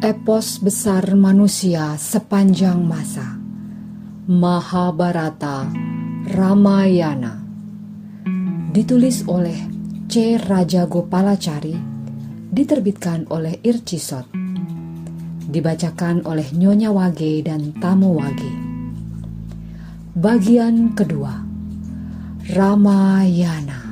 epos besar manusia sepanjang masa. Mahabharata Ramayana ditulis oleh C. Raja Gopalacari diterbitkan oleh Ircisot dibacakan oleh Nyonya Wage dan Tamu Wage bagian kedua Ramayana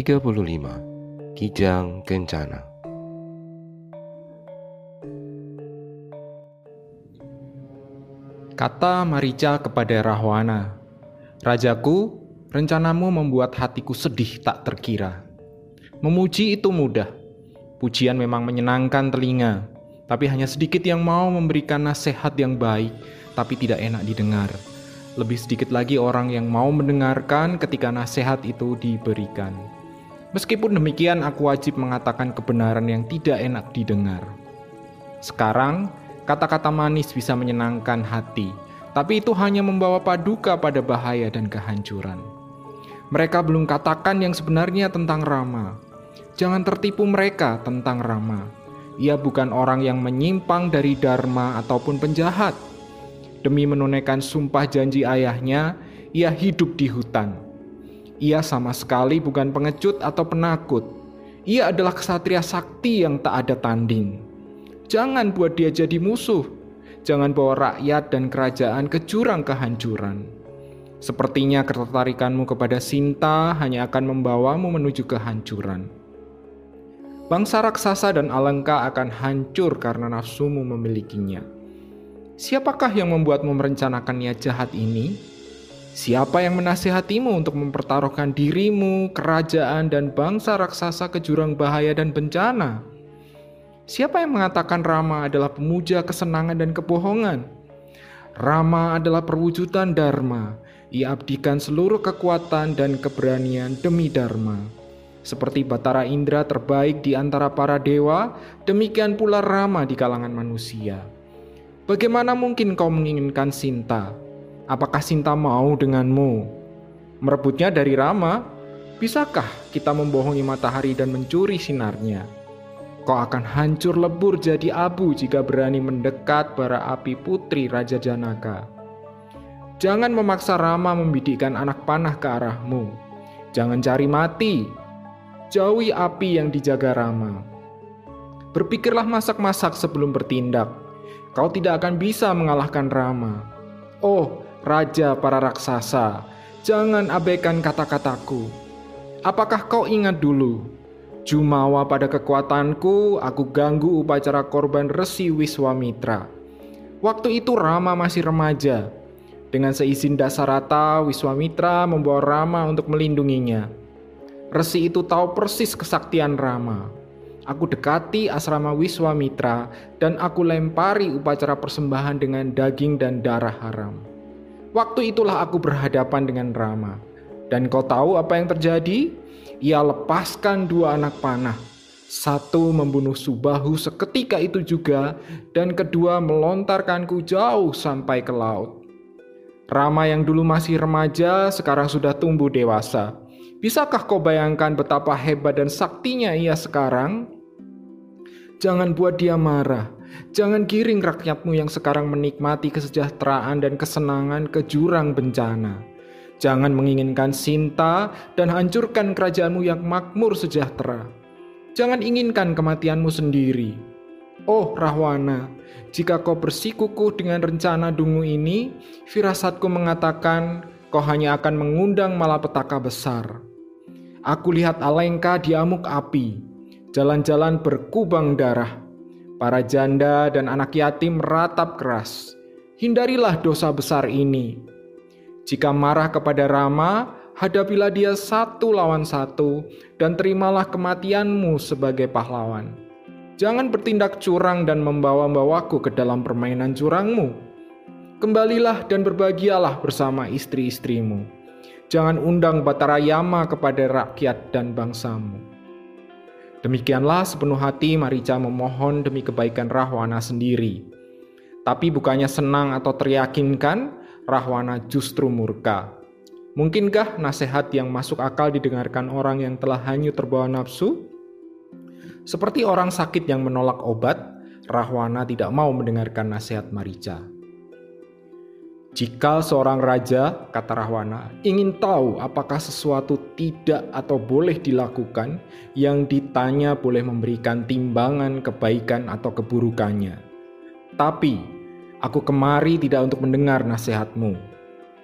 35 Kijang Kencana Kata Marica kepada Rahwana, Rajaku, rencanamu membuat hatiku sedih tak terkira. Memuji itu mudah, pujian memang menyenangkan telinga, tapi hanya sedikit yang mau memberikan nasihat yang baik, tapi tidak enak didengar. Lebih sedikit lagi orang yang mau mendengarkan ketika nasihat itu diberikan. Meskipun demikian, aku wajib mengatakan kebenaran yang tidak enak didengar. Sekarang, kata-kata manis bisa menyenangkan hati, tapi itu hanya membawa paduka pada bahaya dan kehancuran. Mereka belum katakan yang sebenarnya tentang Rama. Jangan tertipu mereka tentang Rama. Ia bukan orang yang menyimpang dari Dharma ataupun penjahat. Demi menunaikan sumpah janji ayahnya, ia hidup di hutan. Ia sama sekali bukan pengecut atau penakut. Ia adalah kesatria sakti yang tak ada tanding. Jangan buat dia jadi musuh. Jangan bawa rakyat dan kerajaan ke jurang kehancuran. Sepertinya ketertarikanmu kepada Sinta hanya akan membawamu menuju kehancuran. Bangsa raksasa dan alengka akan hancur karena nafsumu memilikinya. Siapakah yang membuatmu merencanakan niat jahat ini? Siapa yang menasihatimu untuk mempertaruhkan dirimu, kerajaan, dan bangsa raksasa ke jurang bahaya dan bencana? Siapa yang mengatakan Rama adalah pemuja kesenangan dan kebohongan? Rama adalah perwujudan Dharma. Ia abdikan seluruh kekuatan dan keberanian demi Dharma. Seperti Batara Indra terbaik di antara para dewa, demikian pula Rama di kalangan manusia. Bagaimana mungkin kau menginginkan Sinta? Apakah Sinta mau denganmu? Merebutnya dari Rama? Bisakah kita membohongi matahari dan mencuri sinarnya? Kau akan hancur lebur jadi abu jika berani mendekat bara api putri Raja Janaka. Jangan memaksa Rama membidikkan anak panah ke arahmu. Jangan cari mati. Jauhi api yang dijaga Rama. Berpikirlah masak-masak sebelum bertindak. Kau tidak akan bisa mengalahkan Rama. Oh, Raja para raksasa, jangan abaikan kata-kataku. Apakah kau ingat dulu Jumawa pada kekuatanku, aku ganggu upacara korban Resi Wiswamitra. Waktu itu Rama masih remaja. Dengan seizin Dasarata, Wiswamitra membawa Rama untuk melindunginya. Resi itu tahu persis kesaktian Rama. Aku dekati asrama Wiswamitra dan aku lempari upacara persembahan dengan daging dan darah haram. Waktu itulah aku berhadapan dengan Rama. Dan kau tahu apa yang terjadi? ia lepaskan dua anak panah. Satu membunuh Subahu seketika itu juga, dan kedua melontarkanku jauh sampai ke laut. Rama yang dulu masih remaja, sekarang sudah tumbuh dewasa. Bisakah kau bayangkan betapa hebat dan saktinya ia sekarang? Jangan buat dia marah. Jangan giring rakyatmu yang sekarang menikmati kesejahteraan dan kesenangan ke jurang bencana. Jangan menginginkan Sinta dan hancurkan kerajaanmu yang makmur sejahtera. Jangan inginkan kematianmu sendiri. Oh Rahwana, jika kau bersikukuh dengan rencana dungu ini, firasatku mengatakan kau hanya akan mengundang malapetaka besar. Aku lihat Alengka diamuk api, jalan-jalan berkubang darah. Para janda dan anak yatim meratap keras. Hindarilah dosa besar ini jika marah kepada Rama, hadapilah dia satu lawan satu dan terimalah kematianmu sebagai pahlawan. Jangan bertindak curang dan membawa-bawaku ke dalam permainan curangmu. Kembalilah dan berbahagialah bersama istri-istrimu. Jangan undang Batara Yama kepada rakyat dan bangsamu. Demikianlah sepenuh hati Marica memohon demi kebaikan Rahwana sendiri. Tapi bukannya senang atau teryakinkan, Rahwana justru murka. Mungkinkah nasihat yang masuk akal didengarkan orang yang telah hanyut terbawa nafsu? Seperti orang sakit yang menolak obat, Rahwana tidak mau mendengarkan nasihat Marica. Jika seorang raja, kata Rahwana, ingin tahu apakah sesuatu tidak atau boleh dilakukan, yang ditanya boleh memberikan timbangan kebaikan atau keburukannya. Tapi, aku kemari tidak untuk mendengar nasihatmu.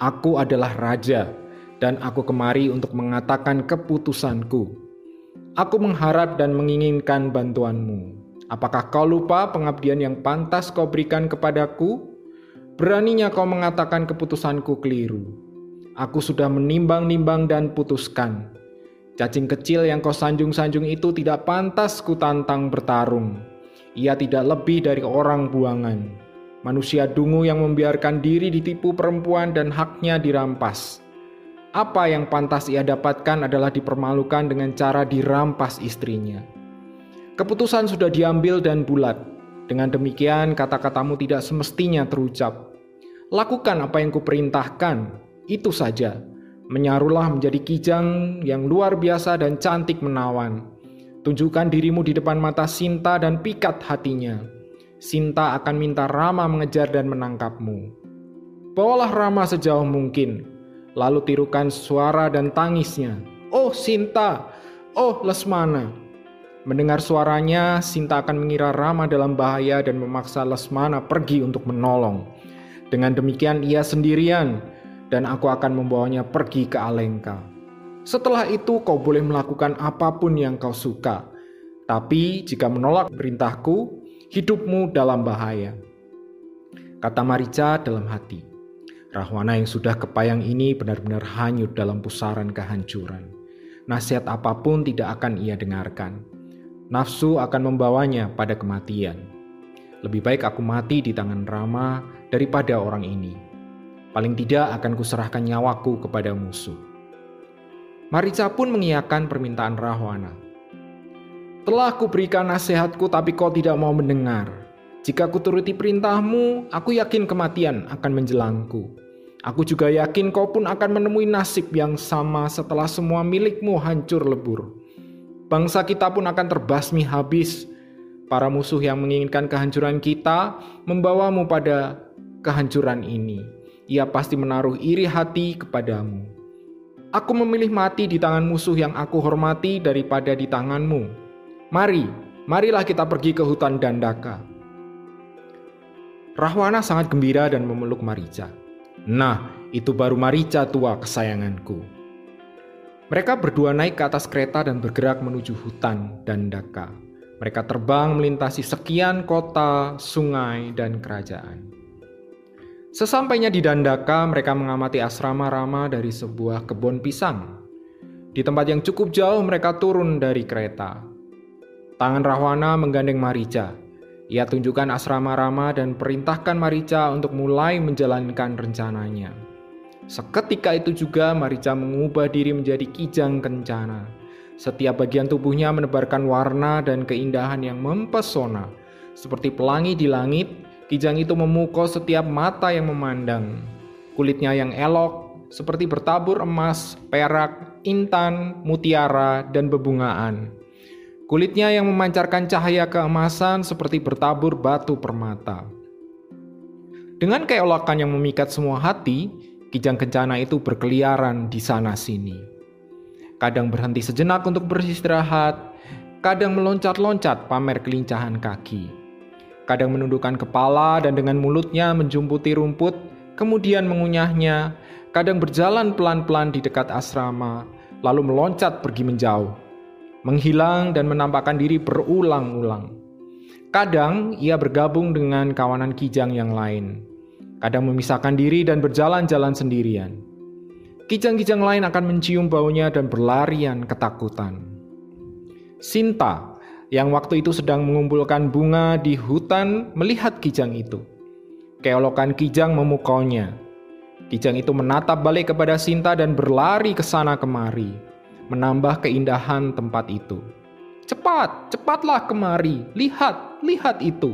Aku adalah raja, dan aku kemari untuk mengatakan keputusanku. Aku mengharap dan menginginkan bantuanmu. Apakah kau lupa pengabdian yang pantas kau berikan kepadaku?' Beraninya kau mengatakan keputusanku keliru. Aku sudah menimbang-nimbang dan putuskan. Cacing kecil yang kau sanjung-sanjung itu tidak pantas ku tantang bertarung. Ia tidak lebih dari orang buangan. Manusia dungu yang membiarkan diri ditipu perempuan dan haknya dirampas. Apa yang pantas ia dapatkan adalah dipermalukan dengan cara dirampas istrinya. Keputusan sudah diambil dan bulat. Dengan demikian, kata-katamu tidak semestinya terucap. Lakukan apa yang kuperintahkan, itu saja. Menyarulah menjadi kijang yang luar biasa dan cantik menawan. Tunjukkan dirimu di depan mata Sinta dan pikat hatinya. Sinta akan minta Rama mengejar dan menangkapmu. Bawalah Rama sejauh mungkin, lalu tirukan suara dan tangisnya. Oh Sinta, oh Lesmana, Mendengar suaranya, Sinta akan mengira Rama dalam bahaya dan memaksa Lesmana pergi untuk menolong. Dengan demikian ia sendirian dan aku akan membawanya pergi ke Alengka. Setelah itu kau boleh melakukan apa pun yang kau suka. Tapi jika menolak perintahku, hidupmu dalam bahaya. Kata Marica dalam hati. Rahwana yang sudah kepayang ini benar-benar hanyut dalam pusaran kehancuran. Nasihat apa pun tidak akan ia dengarkan nafsu akan membawanya pada kematian. Lebih baik aku mati di tangan Rama daripada orang ini. Paling tidak akan kuserahkan nyawaku kepada musuh. Marica pun mengiyakan permintaan Rahwana. Telah kuberikan nasihatku tapi kau tidak mau mendengar. Jika kuturuti perintahmu, aku yakin kematian akan menjelangku. Aku juga yakin kau pun akan menemui nasib yang sama setelah semua milikmu hancur lebur. Bangsa kita pun akan terbasmi habis. Para musuh yang menginginkan kehancuran kita membawamu pada kehancuran ini. Ia pasti menaruh iri hati kepadamu. Aku memilih mati di tangan musuh yang aku hormati daripada di tanganmu. Mari, marilah kita pergi ke hutan Dandaka. Rahwana sangat gembira dan memeluk Marica. Nah, itu baru Marica tua kesayanganku. Mereka berdua naik ke atas kereta dan bergerak menuju hutan dan Daka. Mereka terbang melintasi sekian kota, sungai, dan kerajaan. Sesampainya di Dandaka, mereka mengamati asrama Rama dari sebuah kebun pisang. Di tempat yang cukup jauh, mereka turun dari kereta. Tangan Rahwana menggandeng Marica. Ia tunjukkan asrama Rama dan perintahkan Marica untuk mulai menjalankan rencananya. Seketika itu juga Marica mengubah diri menjadi kijang kencana. Setiap bagian tubuhnya menebarkan warna dan keindahan yang mempesona. Seperti pelangi di langit, kijang itu memukau setiap mata yang memandang. Kulitnya yang elok, seperti bertabur emas, perak, intan, mutiara, dan bebungaan. Kulitnya yang memancarkan cahaya keemasan seperti bertabur batu permata. Dengan keelokan yang memikat semua hati, Kijang kencana itu berkeliaran di sana-sini. Kadang berhenti sejenak untuk beristirahat, kadang meloncat-loncat pamer kelincahan kaki. Kadang menundukkan kepala dan dengan mulutnya menjumputi rumput, kemudian mengunyahnya, kadang berjalan pelan-pelan di dekat asrama, lalu meloncat pergi menjauh, menghilang dan menampakkan diri berulang-ulang. Kadang ia bergabung dengan kawanan kijang yang lain, kadang memisahkan diri dan berjalan-jalan sendirian. Kijang-kijang lain akan mencium baunya dan berlarian ketakutan. Sinta, yang waktu itu sedang mengumpulkan bunga di hutan, melihat kijang itu. Keolokan kijang memukaunya. Kijang itu menatap balik kepada Sinta dan berlari ke sana kemari, menambah keindahan tempat itu. Cepat, cepatlah kemari. Lihat, lihat itu.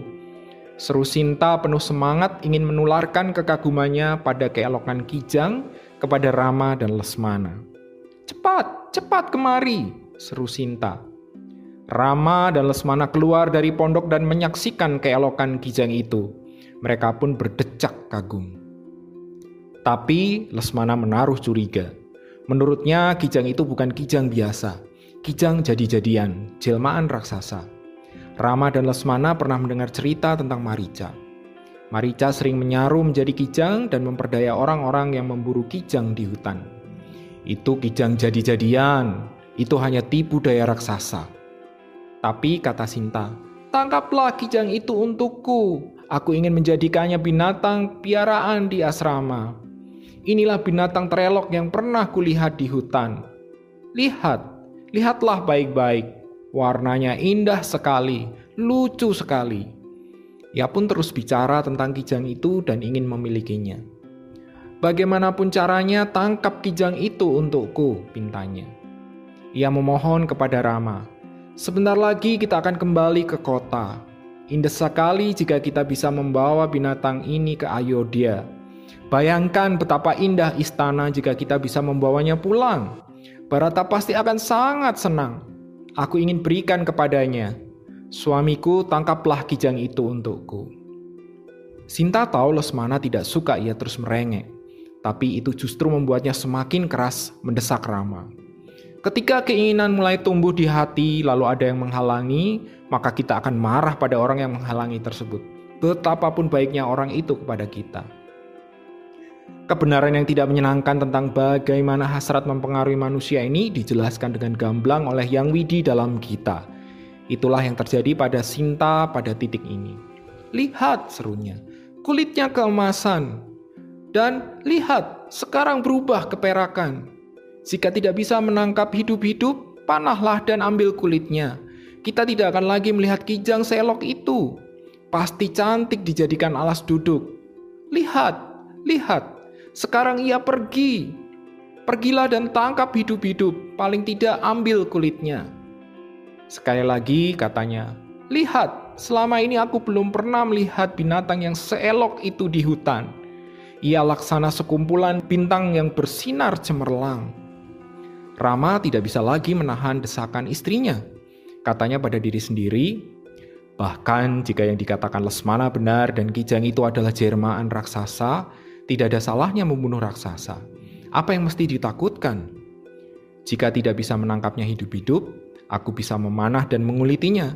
Seru Sinta penuh semangat ingin menularkan kekagumannya pada keelokan Kijang kepada Rama dan Lesmana. Cepat, cepat kemari, seru Sinta. Rama dan Lesmana keluar dari pondok dan menyaksikan keelokan Kijang itu. Mereka pun berdecak kagum. Tapi Lesmana menaruh curiga. Menurutnya Kijang itu bukan Kijang biasa. Kijang jadi-jadian, jelmaan raksasa. Rama dan Lesmana pernah mendengar cerita tentang Marica. Marica sering menyaru menjadi kijang dan memperdaya orang-orang yang memburu kijang di hutan. Itu kijang jadi-jadian, itu hanya tipu daya raksasa. Tapi kata Sinta, tangkaplah kijang itu untukku. Aku ingin menjadikannya binatang piaraan di asrama. Inilah binatang terelok yang pernah kulihat di hutan. Lihat, lihatlah baik-baik. Warnanya indah sekali, lucu sekali. Ia pun terus bicara tentang kijang itu dan ingin memilikinya. Bagaimanapun caranya, tangkap kijang itu untukku, pintanya. Ia memohon kepada Rama, sebentar lagi kita akan kembali ke kota. Indah sekali jika kita bisa membawa binatang ini ke Ayodhya. Bayangkan betapa indah istana jika kita bisa membawanya pulang. Barata pasti akan sangat senang. Aku ingin berikan kepadanya Suamiku, tangkaplah kijang itu untukku. Sinta tahu Lesmana tidak suka ia terus merengek, tapi itu justru membuatnya semakin keras mendesak Rama. Ketika keinginan mulai tumbuh di hati, lalu ada yang menghalangi, maka kita akan marah pada orang yang menghalangi tersebut. Betapapun baiknya orang itu kepada kita. Kebenaran yang tidak menyenangkan tentang bagaimana hasrat mempengaruhi manusia ini dijelaskan dengan gamblang oleh Yang Widi dalam kita Itulah yang terjadi pada Sinta pada titik ini. Lihat serunya, kulitnya keemasan. Dan lihat, sekarang berubah keperakan. Jika tidak bisa menangkap hidup-hidup, panahlah dan ambil kulitnya. Kita tidak akan lagi melihat kijang selok itu. Pasti cantik dijadikan alas duduk. Lihat, lihat, sekarang ia pergi. Pergilah dan tangkap hidup-hidup, paling tidak ambil kulitnya. Sekali lagi katanya, Lihat, selama ini aku belum pernah melihat binatang yang seelok itu di hutan. Ia laksana sekumpulan bintang yang bersinar cemerlang. Rama tidak bisa lagi menahan desakan istrinya. Katanya pada diri sendiri, bahkan jika yang dikatakan Lesmana benar dan Kijang itu adalah jermaan raksasa, tidak ada salahnya membunuh raksasa. Apa yang mesti ditakutkan? Jika tidak bisa menangkapnya hidup-hidup, aku bisa memanah dan mengulitinya.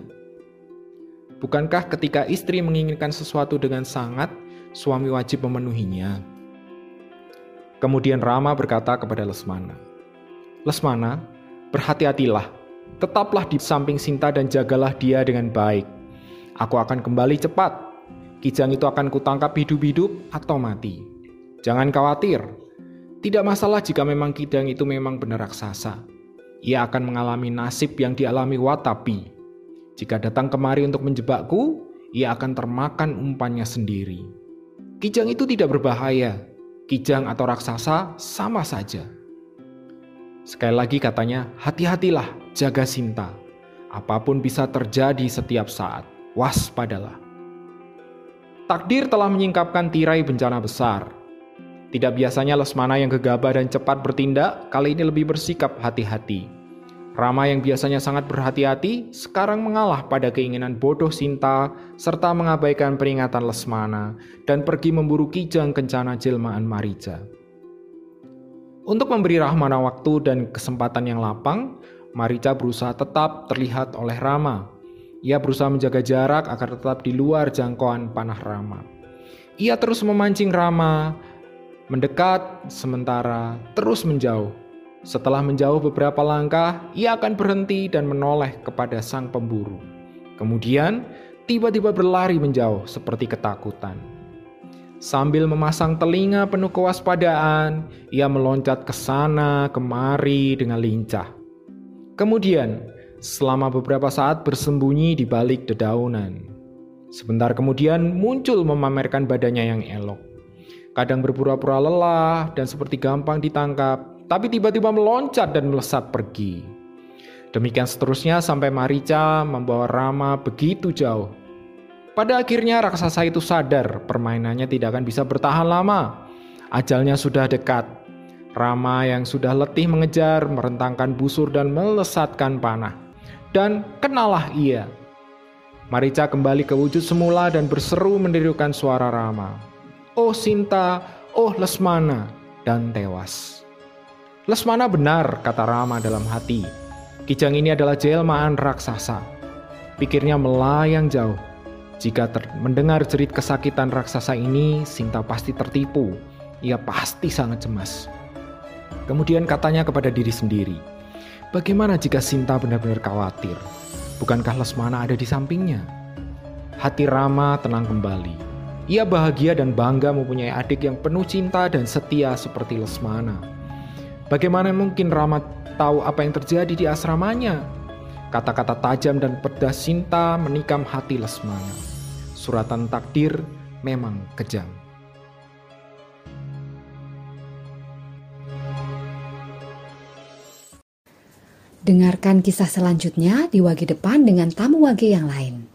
Bukankah ketika istri menginginkan sesuatu dengan sangat, suami wajib memenuhinya? Kemudian Rama berkata kepada Lesmana, Lesmana, berhati-hatilah, tetaplah di samping Sinta dan jagalah dia dengan baik. Aku akan kembali cepat. Kijang itu akan kutangkap hidup-hidup atau mati. Jangan khawatir, tidak masalah jika memang Kijang itu memang benar raksasa ia akan mengalami nasib yang dialami Watapi. Jika datang kemari untuk menjebakku, ia akan termakan umpannya sendiri. Kijang itu tidak berbahaya. Kijang atau raksasa sama saja. Sekali lagi katanya, hati-hatilah, jaga Sinta. Apa pun bisa terjadi setiap saat. Waspadalah. Takdir telah menyingkapkan tirai bencana besar. Tidak biasanya Lesmana yang gegabah dan cepat bertindak, kali ini lebih bersikap hati-hati. Rama yang biasanya sangat berhati-hati, sekarang mengalah pada keinginan bodoh Sinta, serta mengabaikan peringatan Lesmana, dan pergi memburu kijang kencana jelmaan Marica. Untuk memberi Rahmana waktu dan kesempatan yang lapang, Marica berusaha tetap terlihat oleh Rama. Ia berusaha menjaga jarak agar tetap di luar jangkauan panah Rama. Ia terus memancing Rama, mendekat sementara terus menjauh setelah menjauh beberapa langkah, ia akan berhenti dan menoleh kepada sang pemburu. Kemudian, tiba-tiba berlari menjauh seperti ketakutan. Sambil memasang telinga penuh kewaspadaan, ia meloncat ke sana kemari dengan lincah. Kemudian, selama beberapa saat bersembunyi di balik dedaunan. Sebentar kemudian muncul memamerkan badannya yang elok. Kadang berpura-pura lelah dan seperti gampang ditangkap, tapi tiba-tiba meloncat dan melesat pergi. Demikian seterusnya sampai Marica membawa Rama begitu jauh. Pada akhirnya raksasa itu sadar permainannya tidak akan bisa bertahan lama. Ajalnya sudah dekat. Rama yang sudah letih mengejar, merentangkan busur dan melesatkan panah. Dan kenalah ia. Marica kembali ke wujud semula dan berseru menirukan suara Rama. Oh Sinta, oh Lesmana, dan tewas. Lesmana benar, kata Rama dalam hati. Kijang ini adalah jelmaan raksasa. Pikirnya melayang jauh. Jika mendengar jerit kesakitan raksasa ini, Sinta pasti tertipu. Ia pasti sangat cemas. Kemudian katanya kepada diri sendiri, bagaimana jika Sinta benar-benar khawatir? Bukankah Lesmana ada di sampingnya? Hati Rama tenang kembali. Ia bahagia dan bangga mempunyai adik yang penuh cinta dan setia seperti Lesmana. Bagaimana mungkin Rama tahu apa yang terjadi di asramanya? Kata-kata tajam dan pedas Sinta menikam hati Lesmana. Suratan takdir memang kejam. Dengarkan kisah selanjutnya di wagi depan dengan tamu wagi yang lain.